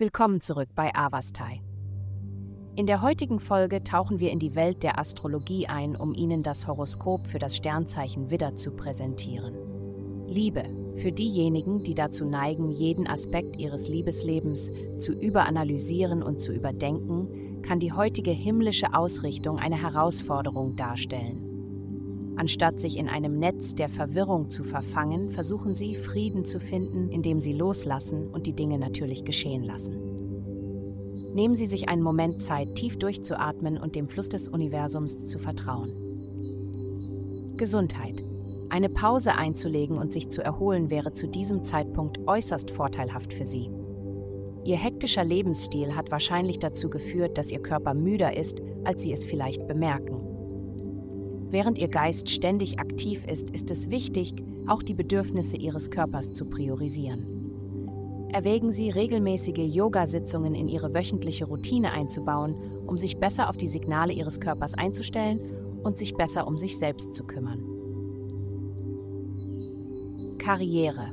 Willkommen zurück bei Avastai. In der heutigen Folge tauchen wir in die Welt der Astrologie ein, um Ihnen das Horoskop für das Sternzeichen Widder zu präsentieren. Liebe, für diejenigen, die dazu neigen, jeden Aspekt ihres Liebeslebens zu überanalysieren und zu überdenken, kann die heutige himmlische Ausrichtung eine Herausforderung darstellen. Anstatt sich in einem Netz der Verwirrung zu verfangen, versuchen sie, Frieden zu finden, indem sie loslassen und die Dinge natürlich geschehen lassen. Nehmen Sie sich einen Moment Zeit, tief durchzuatmen und dem Fluss des Universums zu vertrauen. Gesundheit. Eine Pause einzulegen und sich zu erholen wäre zu diesem Zeitpunkt äußerst vorteilhaft für Sie. Ihr hektischer Lebensstil hat wahrscheinlich dazu geführt, dass Ihr Körper müder ist, als Sie es vielleicht bemerken. Während Ihr Geist ständig aktiv ist, ist es wichtig, auch die Bedürfnisse Ihres Körpers zu priorisieren. Erwägen Sie, regelmäßige Yoga-Sitzungen in Ihre wöchentliche Routine einzubauen, um sich besser auf die Signale Ihres Körpers einzustellen und sich besser um sich selbst zu kümmern. Karriere.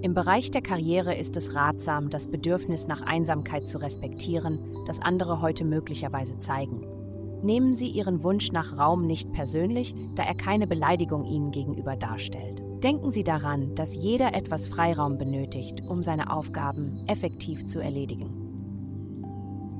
Im Bereich der Karriere ist es ratsam, das Bedürfnis nach Einsamkeit zu respektieren, das andere heute möglicherweise zeigen. Nehmen Sie Ihren Wunsch nach Raum nicht persönlich, da er keine Beleidigung Ihnen gegenüber darstellt. Denken Sie daran, dass jeder etwas Freiraum benötigt, um seine Aufgaben effektiv zu erledigen.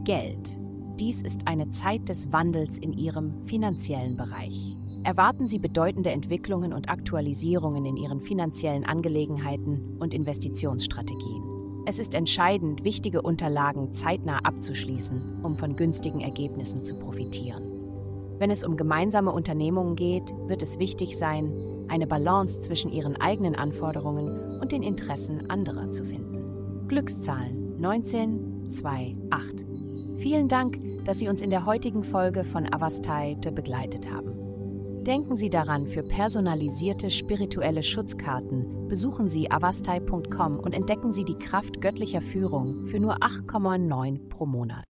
Geld. Dies ist eine Zeit des Wandels in Ihrem finanziellen Bereich. Erwarten Sie bedeutende Entwicklungen und Aktualisierungen in Ihren finanziellen Angelegenheiten und Investitionsstrategien. Es ist entscheidend, wichtige Unterlagen zeitnah abzuschließen, um von günstigen Ergebnissen zu profitieren. Wenn es um gemeinsame Unternehmungen geht, wird es wichtig sein, eine Balance zwischen ihren eigenen Anforderungen und den Interessen anderer zu finden. Glückszahlen 1928. Vielen Dank, dass Sie uns in der heutigen Folge von Avastai begleitet haben. Denken Sie daran, für personalisierte spirituelle Schutzkarten besuchen Sie avastai.com und entdecken Sie die Kraft göttlicher Führung für nur 8,9 pro Monat.